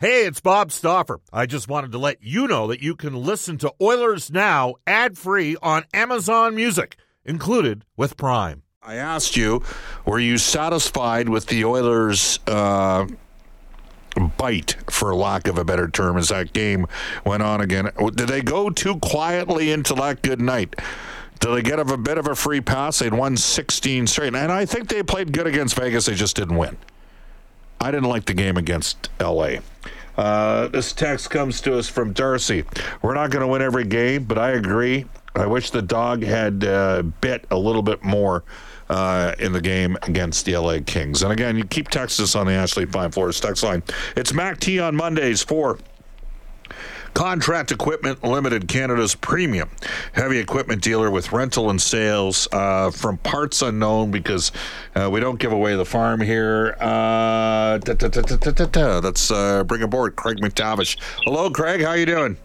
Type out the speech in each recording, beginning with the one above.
Hey, it's Bob Stauffer. I just wanted to let you know that you can listen to Oilers Now ad free on Amazon Music, included with Prime. I asked you, were you satisfied with the Oilers' uh, bite, for lack of a better term, as that game went on again? Did they go too quietly into that good night? Did they get a bit of a free pass? They'd won 16 straight. And I think they played good against Vegas. They just didn't win. I didn't like the game against LA. Uh, this text comes to us from Darcy. We're not going to win every game, but I agree. I wish the dog had uh, bit a little bit more uh, in the game against the LA Kings. And again, you keep us on the Ashley Fine Floors text line. It's Mac T on Mondays for Contract Equipment Limited, Canada's premium heavy equipment dealer with rental and sales uh, from parts unknown because uh, we don't give away the farm here. Uh, da, da, da, Let's uh, bring aboard Craig MacTavish. Hello, Craig. How you doing?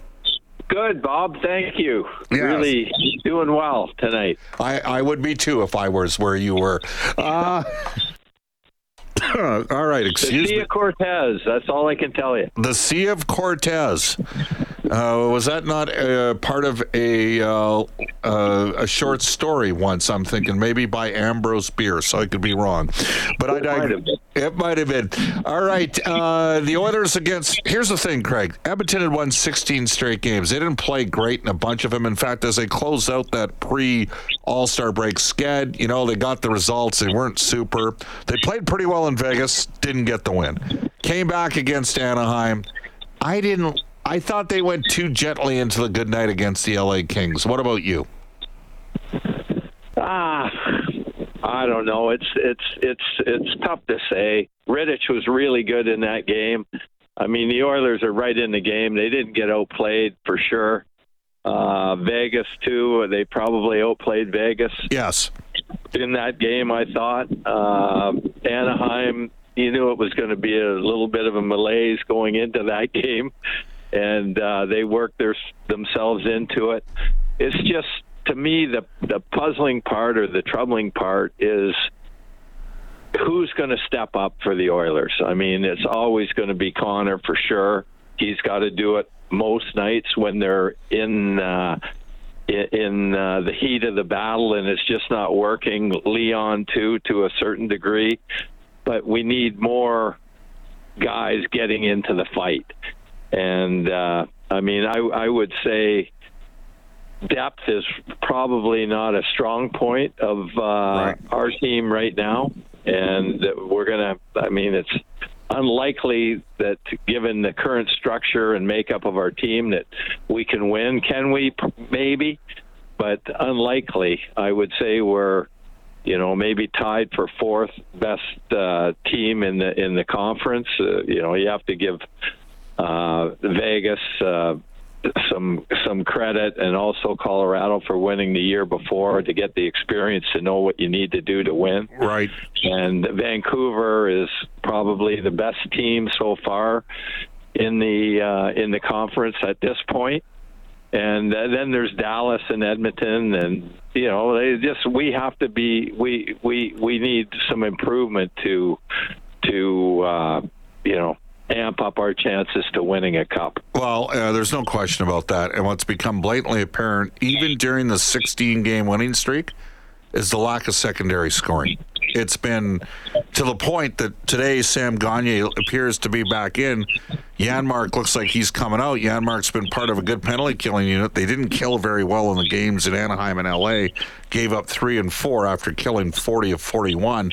Good, Bob. Thank you. Yes. Really doing well tonight. I, I would be too if I was where you were. Uh, me. The Sea me. of Cortez. That's all I can tell you. The Sea of Cortez. Uh, was that not uh, part of a uh, uh, a short story once? I'm thinking maybe by Ambrose Bierce. I could be wrong, but I It might have been. It might have been. All right, uh, the Oilers against. Here's the thing, Craig. Edmonton had won 16 straight games. They didn't play great in a bunch of them. In fact, as they closed out that pre All Star break sked, you know, they got the results. They weren't super. They played pretty well in Vegas. Didn't get the win. Came back against Anaheim. I didn't. I thought they went too gently into the good night against the LA Kings. What about you? Ah, I don't know. It's it's it's it's tough to say. Rittich was really good in that game. I mean, the Oilers are right in the game. They didn't get outplayed for sure. Uh, Vegas too. They probably outplayed Vegas Yes. in that game. I thought uh, Anaheim. You knew it was going to be a little bit of a malaise going into that game, and uh, they worked their themselves into it. It's just to me the the puzzling part or the troubling part is who's going to step up for the Oilers. I mean, it's always going to be Connor for sure. He's got to do it most nights when they're in. Uh, in- uh, the heat of the battle, and it's just not working. Leon too, to a certain degree, but we need more guys getting into the fight. And uh, I mean, I, I would say depth is probably not a strong point of uh, Right. our team right now, and that we're gonna. I mean, it's unlikely that given the current structure and makeup of our team that we can win. Can we? Maybe, but unlikely. I would say we're, you know, maybe tied for fourth best uh, team in the in the conference. Uh, you know, you have to give uh, Vegas. Uh, some some credit and also Colorado for winning the year before to get the experience to know what you need to do to win Right. and Vancouver is probably the best team so far in the uh, in the conference at this point. And then there's Dallas and Edmonton, and you know they just we have to be we we we need some improvement to to uh, you know amp up our chances to winning a cup. Well, uh, there's no question about that. And what's become blatantly apparent, even during the 16 game winning streak, is the lack of secondary scoring. It's been to the point that today Sam Gagner appears to be back in. Janmark looks like he's coming out. Janmark's been part of a good penalty killing unit. They didn't kill very well in the games in Anaheim and LA. Gave up three and four after killing 40 of 41.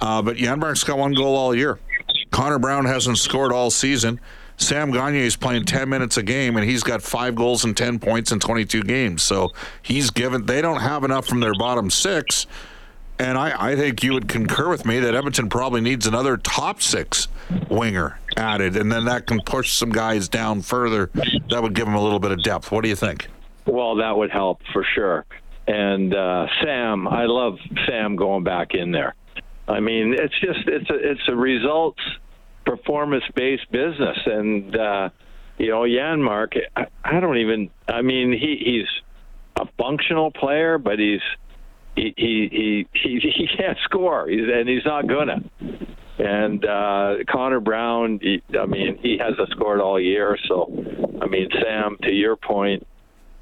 Uh, but Janmark's got one goal all year. Connor Brown hasn't scored all season. Sam Gagner is playing 10 minutes a game, and he's got five goals and 10 points in 22 games. So he's given, they don't have enough from their bottom six. And I, I think you would concur with me that Edmonton probably needs another top six winger added, and then that can push some guys down further. That would give them a little bit of depth. What do you think? Well, that would help for sure. And uh, Sam, I love Sam going back in there. I mean, it's just it's a it's a results performance based business, and uh, you know, Janmark, I, I don't even. I mean, he he's a functional player, but he's he he he he, he can't score, he's, and he's not gonna. And uh, Connor Brown, he, I mean, he hasn't scored all year. So, I mean, Sam, to your point,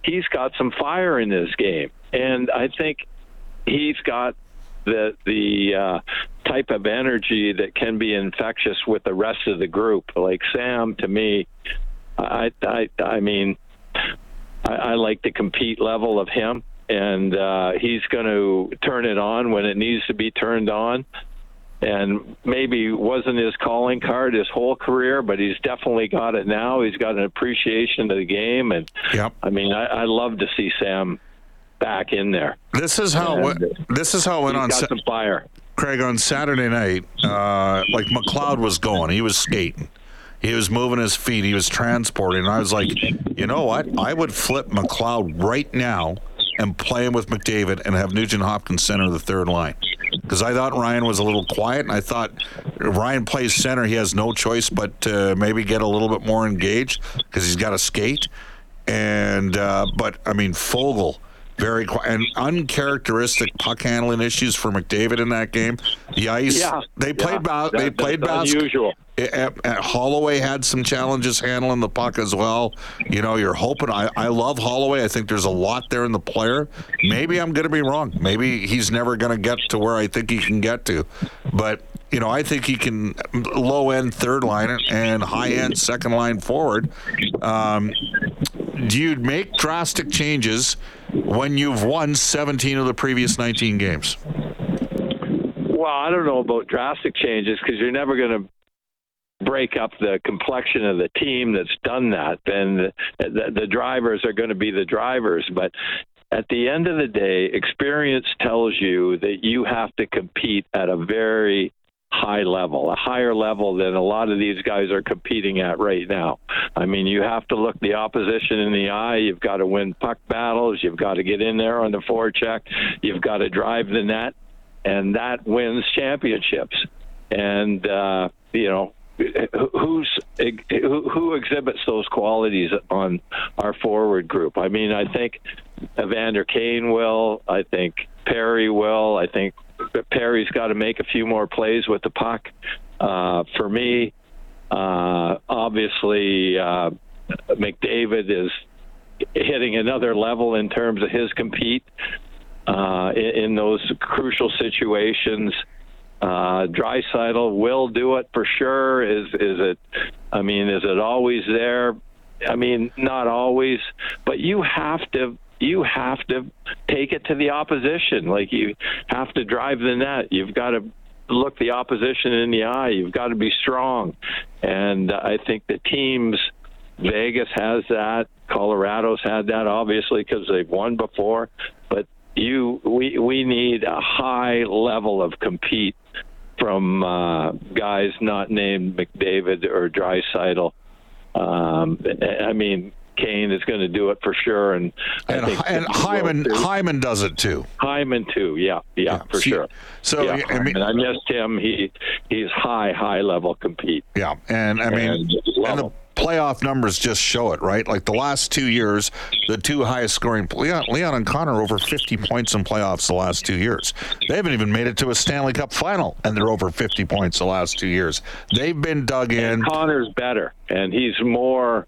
he's got some fire in this game, and I think he's got the the uh, type of energy that can be infectious with the rest of the group. Like Sam, to me, I I, I mean, I, I like the compete level of him, and uh, he's going to turn it on when it needs to be turned on and maybe wasn't his calling card his whole career, but he's definitely got it now. He's got an appreciation of the game, and Yep. I mean, I, I love to see Sam back in there. This is how And, it, this is how it went on got some fire. Craig on Saturday night. Uh, like McLeod was going, he was skating, he was moving his feet, he was transporting. And I was like, you know what? I would flip McLeod right now and play him with McDavid and have Nugent Hopkins center the third line. Because I thought Ryan was a little quiet, and I thought Ryan plays center. He has no choice but to maybe get a little bit more engaged because he's got to skate. And uh, but I mean Foegele very quiet and uncharacteristic puck handling issues for McDavid in that game. The ice Yeah, they played yeah, that- they played that's basketball. unusual. Holloway had some challenges handling the puck as well. You know, you're hoping. I, I love Holloway. I think there's a lot there in the player. Maybe I'm going to be wrong. Maybe he's never going to get to where I think he can get to. But you know, I think he can low end third line and high end second line forward. Um, do you make drastic changes when you've won 17 of the previous 19 games? Well, I don't know about drastic changes because you're never going to break up the complexion of the team that's done that. Then the, the, drivers are going to be the drivers. But at the end of the day, experience tells you that you have to compete at a very high level, a higher level than a lot of these guys are competing at right now. I mean, you have to look the opposition in the eye. You've got to win puck battles. You've got to get in there on the forecheck. You've got to drive the net, and that wins championships. And uh, you know, who's who, who exhibits those qualities on our forward group? I mean, I think Evander Kane will. I think Perry will. I think Perry's got to make a few more plays with the puck. Uh, for me, uh, obviously, uh, McDavid is hitting another level in terms of his compete uh, in, in those crucial situations. Uh, will do it for sure. Is is it? I mean, is it always there? I mean, not always, but you have to you have to take it to the opposition. Like you have to drive the net. You've got to look the opposition in the eye. You've got to be strong, and I think the teams. Vegas has that. Colorado's had that, obviously, because they've won before. But you, we, we need a high level of compete from uh, guys not named McDavid or Draisaitl. Um, I mean, Kane is going to do it for sure, and And, I think and that he will Hyman too. Hyman does it too. Hyman too. Yeah, yeah, for See, sure. so, yeah, I mean-. I missed him. He he's high, high level compete. Yeah, and I mean, And and the playoff numbers just show it, right? Like the last two years, the two highest scoring Leon, Leon and Connor over 50 points in playoffs the last two years. They haven't even made it to a Stanley Cup final, and they're over 50 points the last two years. They've been dug in. Connor's better, and he's more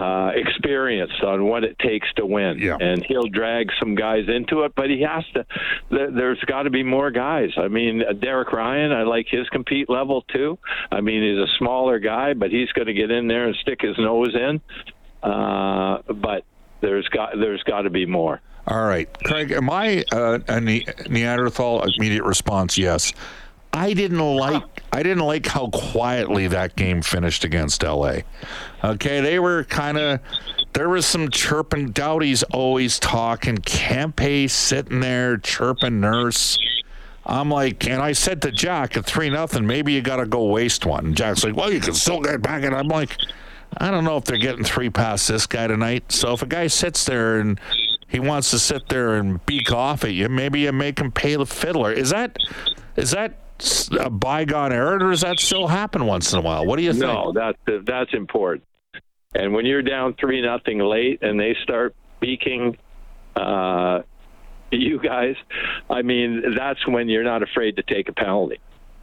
uh, experienced on what it takes to win. Yeah. And he'll drag some guys into it, but he has to. There, there's got to be more guys. I mean, uh, Derek Ryan, I like his compete level too. I mean, he's a smaller guy, but he's going to get in there and stick his nose in. Uh, but there's got there's got to be more. All right, Craig, am I uh, a ne- Neanderthal? Immediate response: Yes. I didn't like. I didn't like how quietly that game finished against LA. Okay, they were kind of. There was some chirping. Doughty's always talking. Kempe sitting there chirping Nurse. I'm like, and I said to Jack at three nothing, maybe you got to go waste one. And Jack's like, well, you can still get back. And I'm like, I don't know if they're getting three past this guy tonight. So if a guy sits there and he wants to sit there and beak off at you, maybe you make him pay the fiddler. Is that is that a bygone era, or does that still happen once in a while? What do you think? No, that that's important. And when you're down three nothing late and they start beaking uh, you guys, I mean that's when you're not afraid to take a penalty.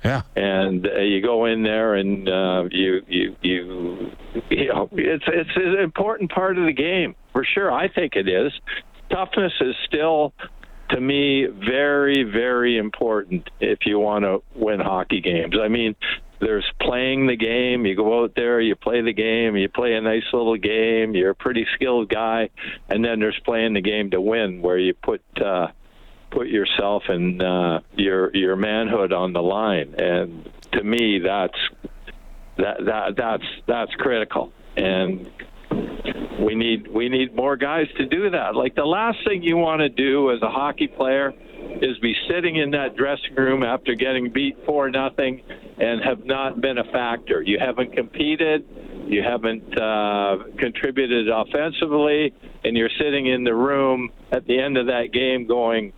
Yeah. and uh, you go in there and uh, you you you you know it's it's an important part of the game for sure. I think it is. Toughness is still to me very very important if you want to win hockey games. I mean. There's playing the game. You go out there, you play the game, you play a nice little game. You're a pretty skilled guy, and then there's playing the game to win, where you put uh, put yourself and uh, your your manhood on the line. And to me, that's that that that's that's critical. And we need we need more guys to do that. Like the last thing you want to do as a hockey player is be sitting in that dressing room after getting beat four nothing and have not been a factor. You haven't competed, you haven't uh, contributed offensively, and you're sitting in the room at the end of that game going,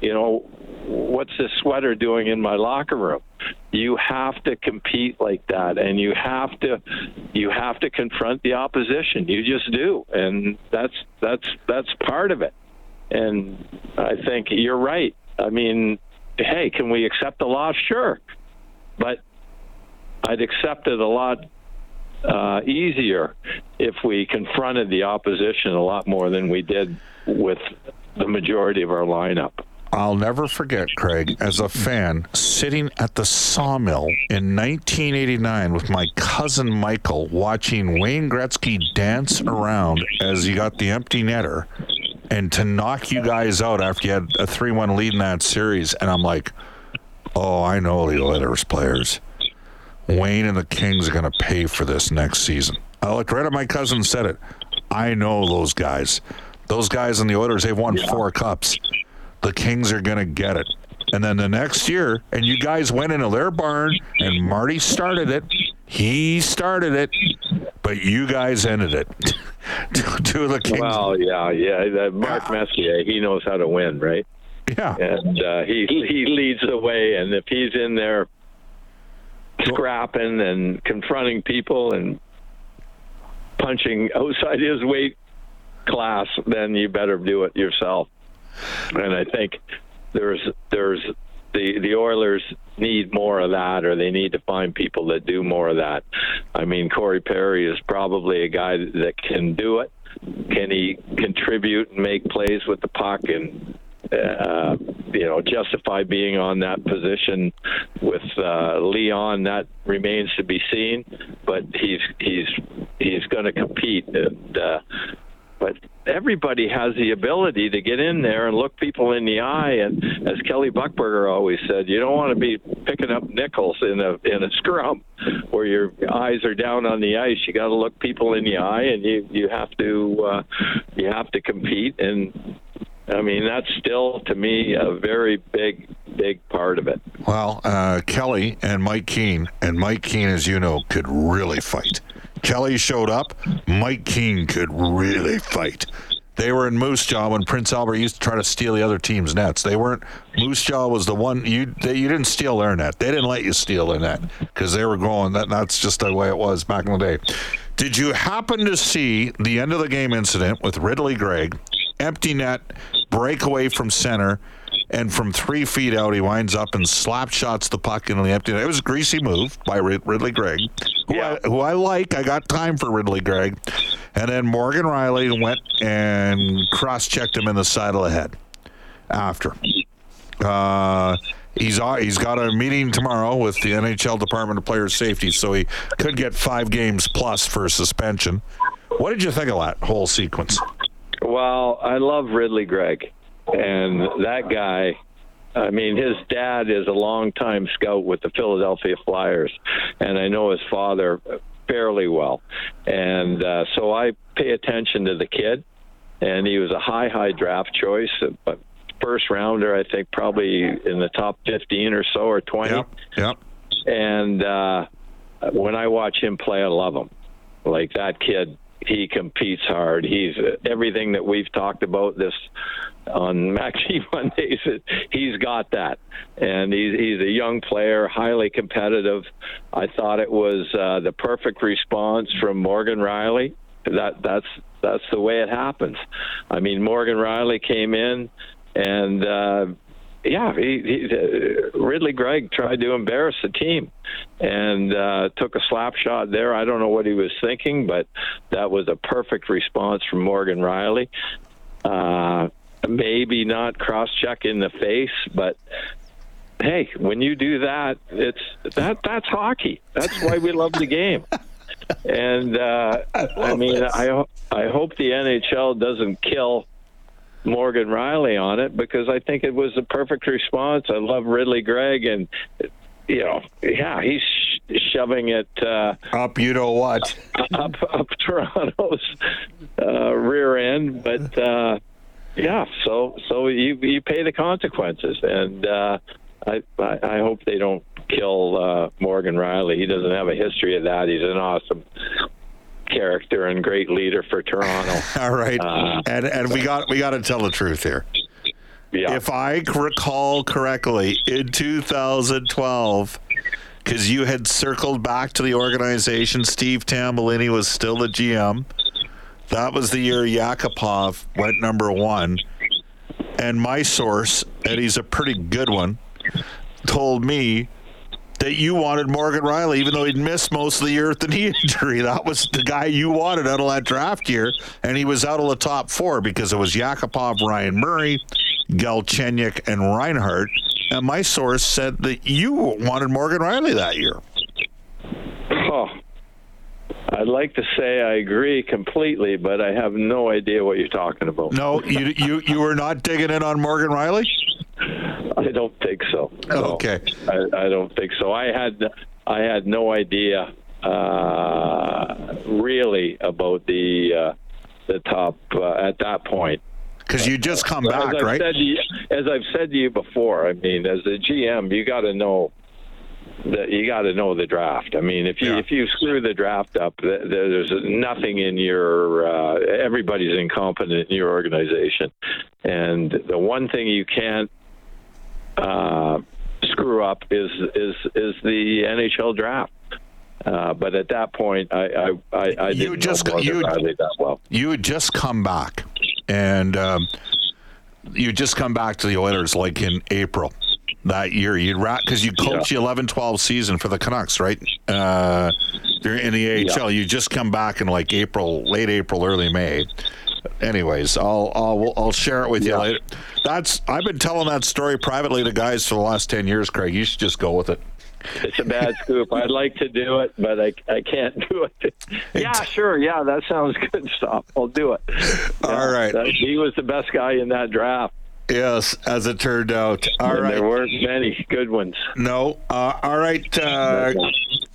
you know, what's this sweater doing in my locker room? You have to compete like that, and you have to you have to confront the opposition. You just do, and that's that's that's part of it. And I think you're right. I mean, hey, can we accept the loss? Sure, but I'd accept it a lot uh, easier if we confronted the opposition a lot more than we did with the majority of our lineup. I'll never forget, Craig, as a fan, sitting at the sawmill in 1989 with my cousin Michael watching Wayne Gretzky dance around as he got the empty netter and to knock you guys out after you had a 3 1 lead in that series. And I'm like, oh, I know the Oilers players. Wayne and the Kings are going to pay for this next season. I looked right at my cousin and said it. I know those guys. Those guys in the Oilers, they've won four cups the Kings are going to get it. And then the next year, and you guys went into their barn, and Marty started it. He started it, but you guys ended it. to, of the Kings. Well, yeah, yeah. That Mark Messier, he knows how to win, right? yeah. And uh, he he leads the way. And if he's in there scrapping and confronting people and punching outside his weight class, then you better do it yourself. And I think there's there's the the Oilers need more of that, or they need to find people that do more of that. I mean, Corey Perry is probably a guy that can do it. Can he contribute and make plays with the puck and uh, you know justify being on that position with uh, Leon? That remains to be seen. But he's he's he's going to compete. And, uh, but everybody has the ability to get in there and look people in the eye. And as Kelly Buchberger always said, you don't want to be picking up nickels in a in a scrum where your eyes are down on the ice. You got to look people in the eye, and you you have to uh, you have to compete. And I mean that's still to me a very big big part of it. Well, uh, Kelly and Mike Keane, and Mike Keane, as you know, could really fight. Kelly showed up. Mike Keane could really fight. They were in Moose Jaw when Prince Albert used to try to steal the other team's nets. They weren't. Moose Jaw was the one you they, you didn't steal their net. They didn't let you steal their net because they were going. That that's just the way it was back in the day. Did you happen to see the end of the game incident with Ridly Greig? Empty net, breakaway from center, and from three feet out, he winds up and slap shots the puck into the empty net. It was a greasy move by Ridly Greig, who, Yeah. I, who I like. I got time for Ridly Greig. And then Morgan Rielly went and cross checked him in the side of the head after. Uh, he's he's got a meeting tomorrow with the NHL Department of Player Safety, so he could get five games plus for suspension. What did you think of that whole sequence? Well, I love Ridly Greig, and that guy. I mean, his dad is a longtime scout with the Philadelphia Flyers, and I know his father fairly well, and uh, so I pay attention to the kid. And he was a high, high draft choice, but first rounder, I think, probably in the top 15 or so or 20 Yep, yep. and uh, when I watch him play, I love him. Like that kid, he competes hard. He's everything that we've talked about this on Mac T Mondays. He's got that, and he's he's a young player, highly competitive. I thought it was uh, the perfect response from Morgan Rielly. That that's that's the way it happens. I mean, Morgan Rielly came in and. Uh, yeah, he, he, uh, Ridly Greig tried to embarrass the team and uh, took a slap shot there. I don't know what he was thinking, but that was a perfect response from Morgan Rielly. Uh, maybe not cross check in the face, but hey, when you do that, it's that that's hockey. That's why we love the game. And uh, I, I mean, I I hope the NHL doesn't kill Morgan Rielly on it because I think it was the perfect response. I love Ridly Greig, and you know, yeah, he's shoving it uh, up. You know what? Up up Toronto's uh, rear end, but uh, yeah, so so you you pay the consequences, and uh, I, I I hope they don't kill uh, Morgan Rielly. He doesn't have a history of that. He's an awesome character and great leader for Toronto. All right, uh, and and we got we got to tell the truth here. Yeah. If I recall correctly, in 2012, because you had circled back to the organization, Steve Tambellini was still the GM. That was the year Yakupov went number one. And my source, and he's a pretty good one, told me that you wanted Morgan Rielly, even though he'd missed most of the year with the knee injury. That was the guy you wanted out of that draft year, and he was out of the top four because it was Yakupov, Ryan Murray, Galchenyuk, and Reinhart. And my source said that you wanted Morgan Rielly that year. Oh, I'd like to say I agree completely, but I have no idea what you're talking about. No, you you you were not digging in on Morgan Rielly. I don't think so. No, okay, I, I, don't think so. I had I had no idea uh, really about the uh, the top uh, at that point. Because you just come back, as right? You, as I've said to you before, I mean, as a GM, you got to know that you got to know the draft. I mean, if you yeah. if you screw the draft up, there's nothing in your. Uh, everybody's incompetent in your organization, and the one thing you can't uh, screw up is is is the NHL draft. Uh, but at that point, I I, I, I didn't you just, you, that well. You had just come back, and um, you just come back to the Oilers like in April that year. You'd because you coached yeah. the 11-12 season for the Canucks, right? Uh, in the AHL, yeah. you just come back in like April, late April, early May anyways, I'll I'll I'll share it with yeah. you later. That's I've been telling that story privately to guys for the last ten years. Craig, you should just go with it. It's a bad scoop. I'd like to do it, but I, I can't do it. Yeah, sure. Yeah, that sounds good. Stop. I'll do it. Yeah, All right. That, he was the best guy in that draft. Yes, as it turned out. All and right. There weren't many good ones. No. Uh, all right. Uh,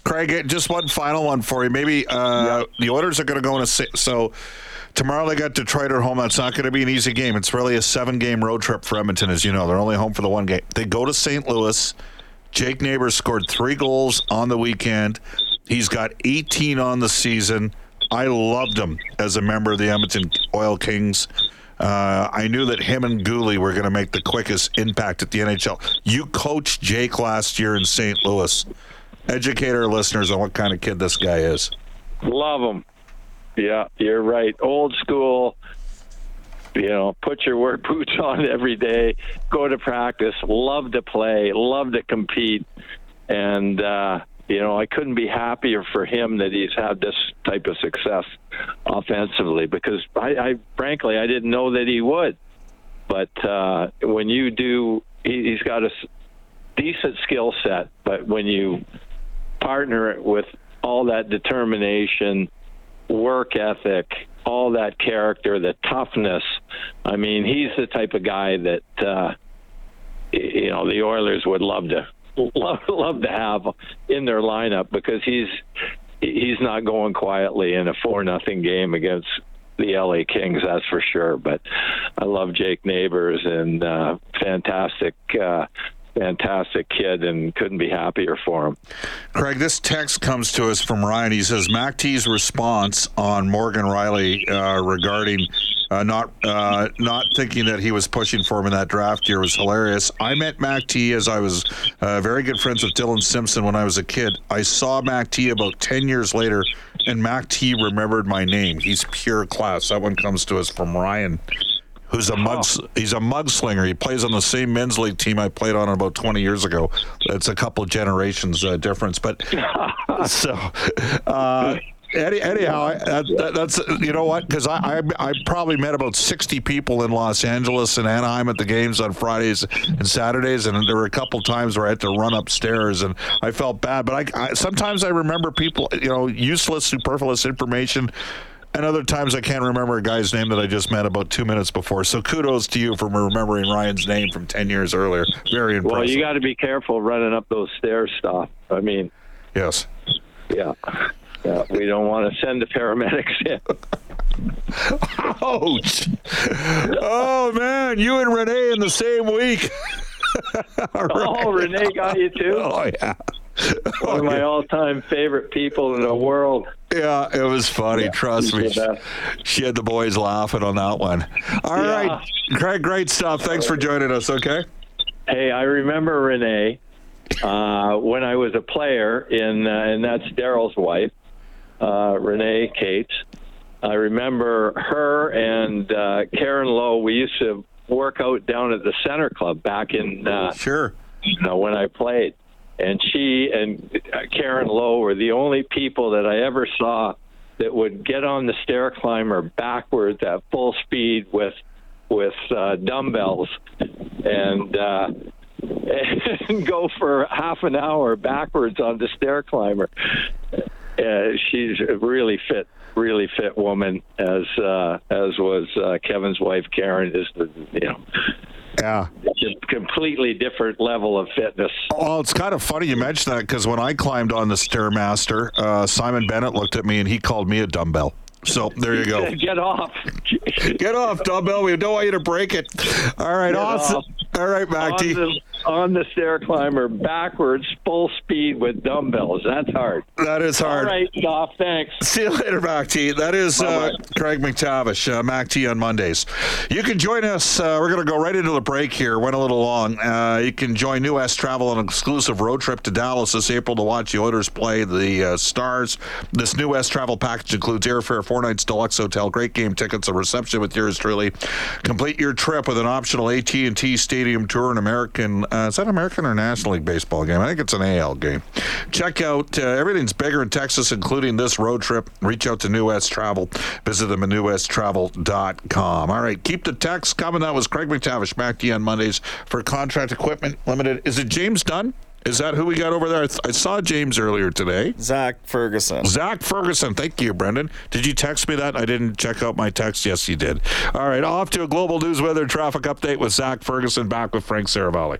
Craig, just one final one for you. Maybe uh, the Oilers are going to go in a so Tomorrow they got Detroit at home. That's not going to be an easy game. It's really a seven game road trip for Edmonton, as you know. They're only home for the one game. They go to St. Louis. Jake Neighbours scored three goals on the weekend. He's got 18 on the season. I loved him as a member of the Edmonton Oil Kings. Uh, I knew that him and Guhle were going to make the quickest impact at the NHL. You coached Jake last year in St. Louis. Educate our listeners on what kind of kid this guy is. Love him. Yeah, you're right. Old school. You know, put your work boots on every day. Go to practice. Love to play. Love to compete. And uh, you know, I couldn't be happier for him that he's had this type of success offensively because I, I frankly I didn't know that he would. But uh, when you do, he, he's got a decent skill set. But when you partner it with all that determination work ethic, all that character, the toughness. I mean, he's the type of guy that uh, you know the Oilers would love to love, love to have in their lineup because he's he's not going quietly in a four nothing game against the LA Kings, that's for sure. But I love Jake Neighbours and uh, fantastic uh, fantastic kid and couldn't be happier for him. Craig, this text comes to us from Ryan. He says Mac T's response on Morgan Rielly uh, regarding uh, not uh, not thinking that he was pushing for him in that draft year was hilarious. I met Mac T as I was uh, very good friends with Dylan Simpson when I was a kid. I saw Mac T about ten years later, and Mac T remembered my name. He's pure class. That one comes to us from Ryan. Who's a mug. He's a mugslinger. He plays on the same men's league team I played on about 20 years ago. It's a couple generations uh, difference, but so. Uh, any, anyhow, that, that's you know what? Because I, I I probably met about sixty people in Los Angeles and Anaheim at the games on Fridays and Saturdays, and there were a couple times where I had to run upstairs, and I felt bad. But I, I sometimes I remember people, you know, useless, superfluous information. And other times I can't remember a guy's name that I just met about two minutes before. So kudos to you for remembering Ryan's name from 10 years earlier. Very impressive. Well, you got to be careful running up those stairs stuff. I mean, yes. Yeah. Yeah, we don't want to send the paramedics in. Ouch! Oh man, you and Renee in the same week. Oh, Renee got you too. Oh yeah. One of my all-time favorite people in the world. Yeah, it was funny. Trust me. She had the boys laughing on that one. All Yeah. right, Craig, great stuff. Thanks for joining us. Okay. Hey, I remember Renee uh, when I was a player in, uh, and that's Daryl's wife, uh, Renee Cates. I remember her and uh, Karen Lowe. We used to work out down at the Center Club back in uh, Sure. you know, when I played. And she and Karen Lowe were the only people that I ever saw that would get on the stair climber backwards at full speed with with uh, dumbbells and uh, and go for half an hour backwards on the stair climber. Uh, she's a really fit, really fit woman, as uh, as was uh, Kevin's wife Karen. Is the you know Yeah. a completely different level of fitness. Well, it's kind of funny you mention that because when I climbed on the Stairmaster, uh, Simon Bennett looked at me and he called me a dumbbell. So there you go. Get off. Get off, dumbbell. We don't want you to break it. All right, Get awesome. off. All right, back on the, on the stair climber backwards, full speed with dumbbells. That's hard. That is hard. All right, Goff. Thanks. See you later, Mac T. That is uh, Craig MacTavish, uh, Mac T on Mondays. You can join us. Uh, we're going to go right into the break here. Went a little long. Uh, you can join New West Travel on an exclusive road trip to Dallas this April to watch the Oilers play the uh, Stars. This New West Travel package includes airfare, four nights deluxe hotel, great game tickets, a reception with yours truly. Complete your trip with an optional AT&T Stadium tour and American. Uh, is that American or National League baseball game? I think it's an AL game. Check out uh, everything's bigger in Texas, including this road trip. Reach out to New West Travel. Visit them at newwesttravel.com. All right, keep the text coming. That was Craig MacTavish back to you on Mondays for Contract Equipment Limited. Is it James Dunn? Is that who we got over there? I, th- I saw James earlier today. Zach Ferguson. Zach Ferguson. Thank you, Brendan. Did you text me that? I didn't check out my text. Yes, you did. All right, off to a global news weather traffic update with Zach Ferguson back with Frank Seravalli.